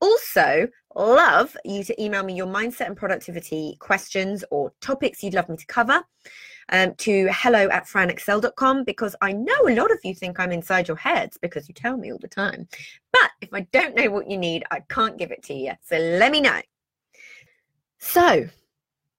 also love you to email me your mindset and productivity questions or topics you'd love me to cover um, to hello at franexcell.com because I know a lot of you think I'm inside your heads because you tell me all the time. But if I don't know what you need, I can't give it to you. So let me know. So,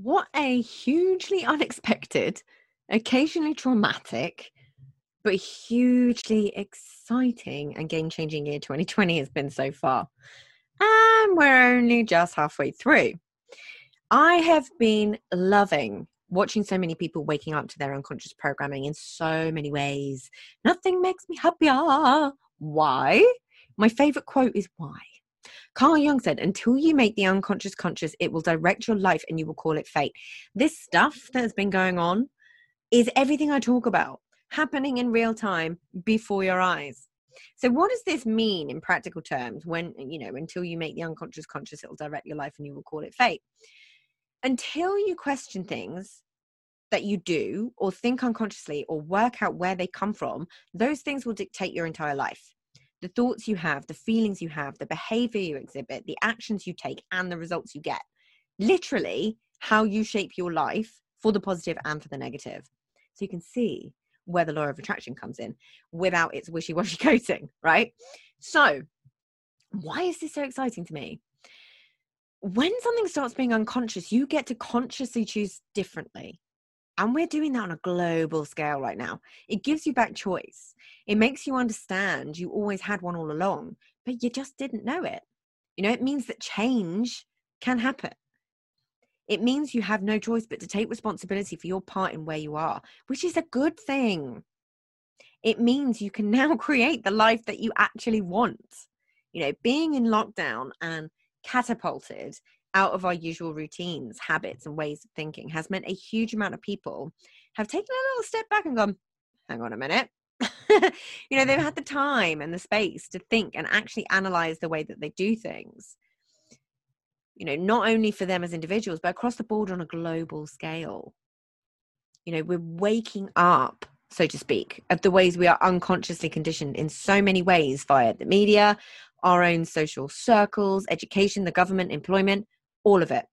What a hugely unexpected, occasionally traumatic, but hugely exciting and game changing year 2020 has been so far. And we're only just halfway through. I have been loving watching so many people waking up to their unconscious programming in so many ways. Nothing makes me happier. Why? My favorite quote is why? Carl Jung said, until you make the unconscious conscious, it will direct your life and you will call it fate. This stuff that has been going on is everything I talk about happening in real time before your eyes. So, what does this mean in practical terms when, you know, until you make the unconscious conscious, it will direct your life and you will call it fate? Until you question things that you do or think unconsciously or work out where they come from, those things will dictate your entire life the thoughts you have, the feelings you have, the behavior you exhibit, the actions you take, and the results you get. Literally, how you shape your life for the positive and for the negative. So you can see where the law of attraction comes in without its wishy washy coating, right? So, why is this so exciting to me? When something starts being unconscious, you get to consciously choose differently. And we're doing that on a global scale right now. It gives you back choice. It makes you understand you always had one all along, but you just didn't know it. You know, it means that change can happen. It means you have no choice but to take responsibility for your part in where you are, which is a good thing. It means you can now create the life that you actually want. You know, being in lockdown and catapulted out of our usual routines, habits, and ways of thinking has meant a huge amount of people have taken a little step back and gone, hang on a minute. you know, they've mm-hmm. had the time and the space to think and actually analyze the way that they do things. You know, not only for them as individuals, but across the board on a global scale. You know, we're waking up, so to speak, of the ways we are unconsciously conditioned in so many ways via the media, our own social circles, education, the government, employment, all of it.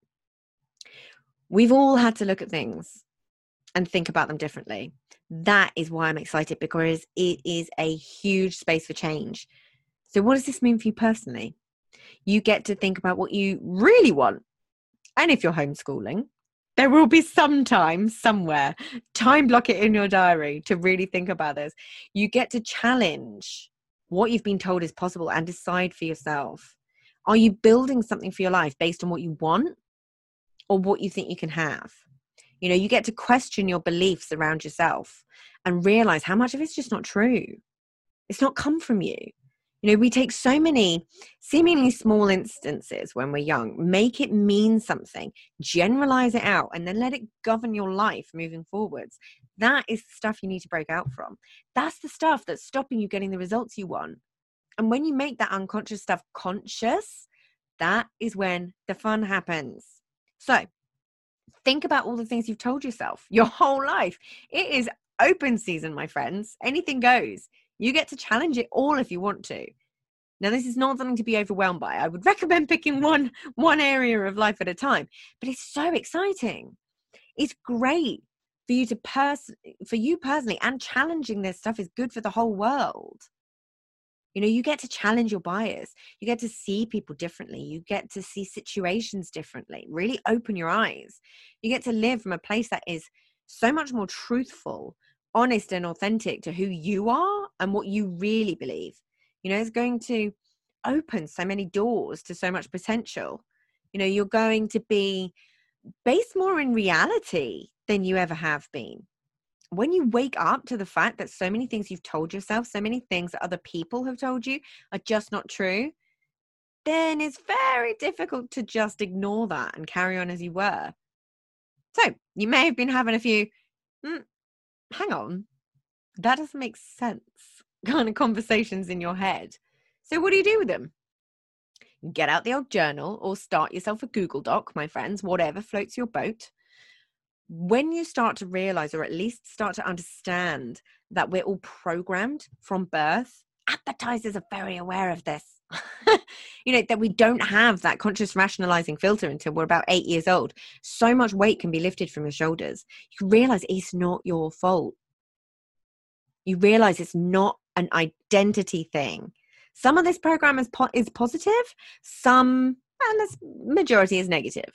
We've all had to look at things and think about them differently. That is why I'm excited because it is a huge space for change. So, what does this mean for you personally? You get to think about what you really want. And if you're homeschooling, there will be some time somewhere, time block it in your diary to really think about this. You get to challenge what you've been told is possible and decide for yourself. Are you building something for your life based on what you want or what you think you can have? You know, you get to question your beliefs around yourself and realize how much of it's just not true. It's not come from you. You know, we take so many seemingly small instances when we're young, make it mean something, generalize it out, and then let it govern your life moving forwards. That is the stuff you need to break out from. That's the stuff that's stopping you getting the results you want. And when you make that unconscious stuff conscious, that is when the fun happens. So think about all the things you've told yourself your whole life. It is open season, my friends. Anything goes. You get to challenge it all if you want to. Now, this is not something to be overwhelmed by. I would recommend picking one one area of life at a time, but it's so exciting. It's great for you to pers- for you personally and challenging this stuff is good for the whole world. You know, you get to challenge your bias. You get to see people differently. You get to see situations differently. Really open your eyes. You get to live from a place that is so much more truthful, honest, and authentic to who you are and what you really believe. You know, it's going to open so many doors to so much potential. You know, you're going to be based more in reality than you ever have been. When you wake up to the fact that so many things you've told yourself, so many things that other people have told you are just not true, then it's very difficult to just ignore that and carry on as you were. So you may have been having a few, mm, hang on, that doesn't make sense kind of conversations in your head. So what do you do with them? Get out the old journal or start yourself a Google Doc, my friends, whatever floats your boat. When you start to realize, or at least start to understand, that we're all programmed from birth, advertisers are very aware of this. you know, that we don't have that conscious rationalizing filter until we're about eight years old. So much weight can be lifted from your shoulders. You realize it's not your fault. You realize it's not an identity thing. Some of this program is, po- is positive, some, and the majority is negative.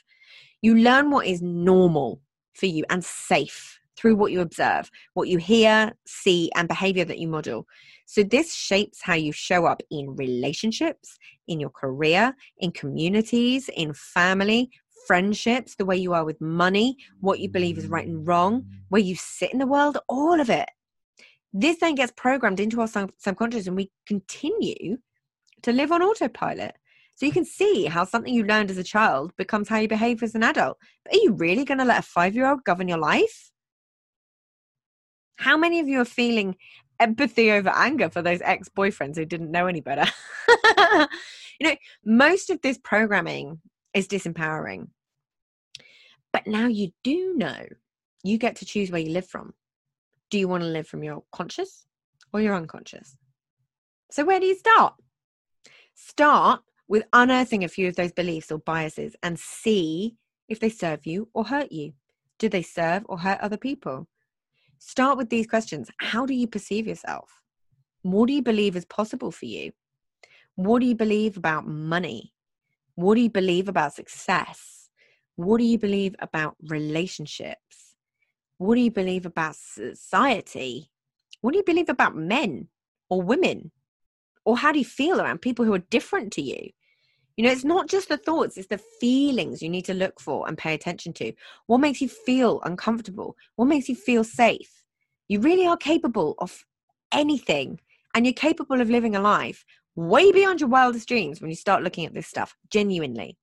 You learn what is normal for you and safe through what you observe, what you hear, see, and behavior that you model. So, this shapes how you show up in relationships, in your career, in communities, in family, friendships, the way you are with money, what you believe is right and wrong, where you sit in the world, all of it. This then gets programmed into our sub- subconscious and we continue to live on autopilot. So you can see how something you learned as a child becomes how you behave as an adult. But are you really going to let a five year old govern your life? How many of you are feeling empathy over anger for those ex boyfriends who didn't know any better? you know, most of this programming is disempowering. But now you do know you get to choose where you live from do you want to live from your conscious or your unconscious? So, where do you start? Start with unearthing a few of those beliefs or biases and see if they serve you or hurt you. Do they serve or hurt other people? Start with these questions How do you perceive yourself? What do you believe is possible for you? What do you believe about money? What do you believe about success? What do you believe about relationships? What do you believe about society? What do you believe about men or women? Or how do you feel around people who are different to you? You know, it's not just the thoughts, it's the feelings you need to look for and pay attention to. What makes you feel uncomfortable? What makes you feel safe? You really are capable of anything, and you're capable of living a life way beyond your wildest dreams when you start looking at this stuff genuinely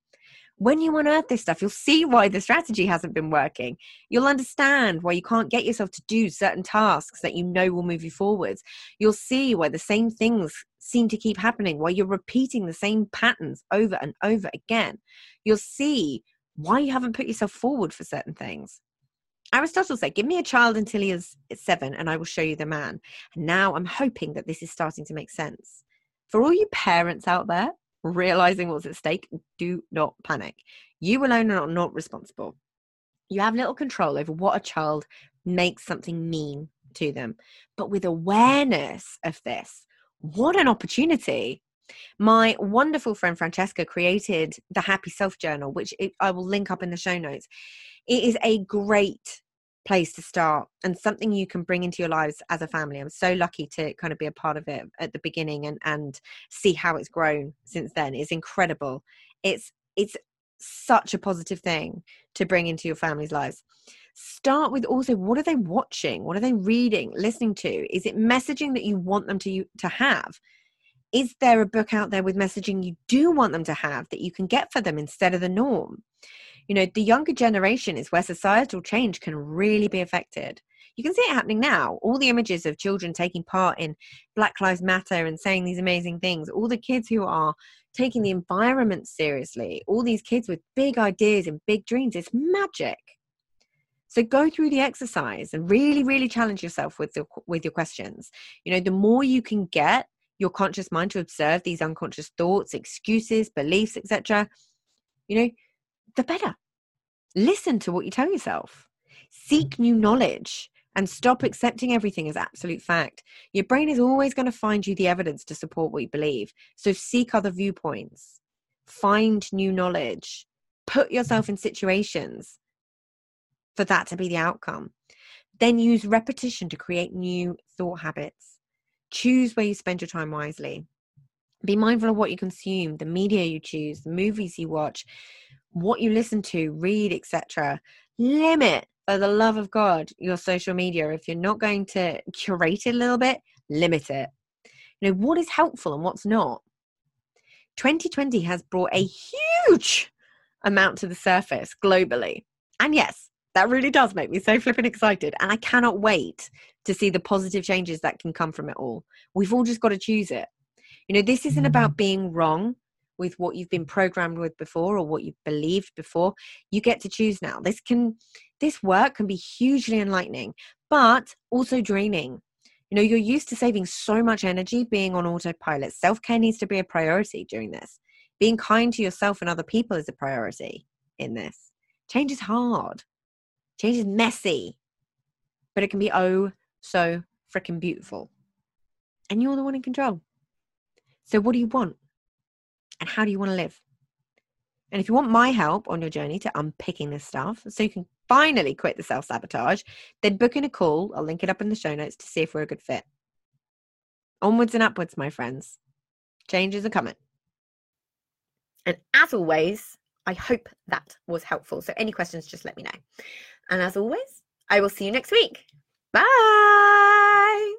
when you unearth this stuff, you'll see why the strategy hasn't been working. You'll understand why you can't get yourself to do certain tasks that you know will move you forwards. You'll see why the same things seem to keep happening, why you're repeating the same patterns over and over again. You'll see why you haven't put yourself forward for certain things. Aristotle said, Give me a child until he is seven, and I will show you the man. And now I'm hoping that this is starting to make sense. For all you parents out there, realizing what's at stake, do not panic. You alone are not responsible. You have little control over what a child makes something mean to them. But with awareness of this, what an opportunity. My wonderful friend Francesca created the Happy Self Journal, which I will link up in the show notes. It is a great place to start and something you can bring into your lives as a family. I'm so lucky to kind of be a part of it at the beginning and and see how it's grown since then. It's incredible. It's it's such a positive thing to bring into your family's lives. Start with also what are they watching? What are they reading, listening to? Is it messaging that you want them to to have? Is there a book out there with messaging you do want them to have that you can get for them instead of the norm? You know the younger generation is where societal change can really be affected you can see it happening now all the images of children taking part in black lives matter and saying these amazing things all the kids who are taking the environment seriously all these kids with big ideas and big dreams it's magic So go through the exercise and really, really challenge yourself with the, with your questions. You know, the more you can get your conscious mind to observe these unconscious thoughts, excuses, beliefs, etc., you know, the better. Listen to what you tell yourself. Seek new knowledge and stop accepting everything as absolute fact. Your brain is always going to find you the evidence to support what you believe. So seek other viewpoints, find new knowledge, put yourself in situations for that to be the outcome. Then use repetition to create new thought habits. Choose where you spend your time wisely. Be mindful of what you consume, the media you choose, the movies you watch, what you listen to, read, etc. Limit, for the love of God, your social media. If you're not going to curate it a little bit, limit it. You know, what is helpful and what's not. 2020 has brought a huge amount to the surface globally. And yes, that really does make me so flipping excited. And I cannot wait to see the positive changes that can come from it all. We've all just got to choose it. You know, this isn't about mm-hmm. being wrong with what you've been programmed with before or what you've believed before. You get to choose now. This can this work can be hugely enlightening, but also draining. You know, you're used to saving so much energy being on autopilot. Self-care needs to be a priority during this. Being kind to yourself and other people is a priority in this. Change is hard. Change is messy, but it can be oh so freaking beautiful. And you're the one in control. So, what do you want? And how do you want to live? And if you want my help on your journey to unpicking this stuff so you can finally quit the self sabotage, then book in a call. I'll link it up in the show notes to see if we're a good fit. Onwards and upwards, my friends. Changes are coming. And as always, I hope that was helpful. So, any questions, just let me know. And as always, I will see you next week. Bye.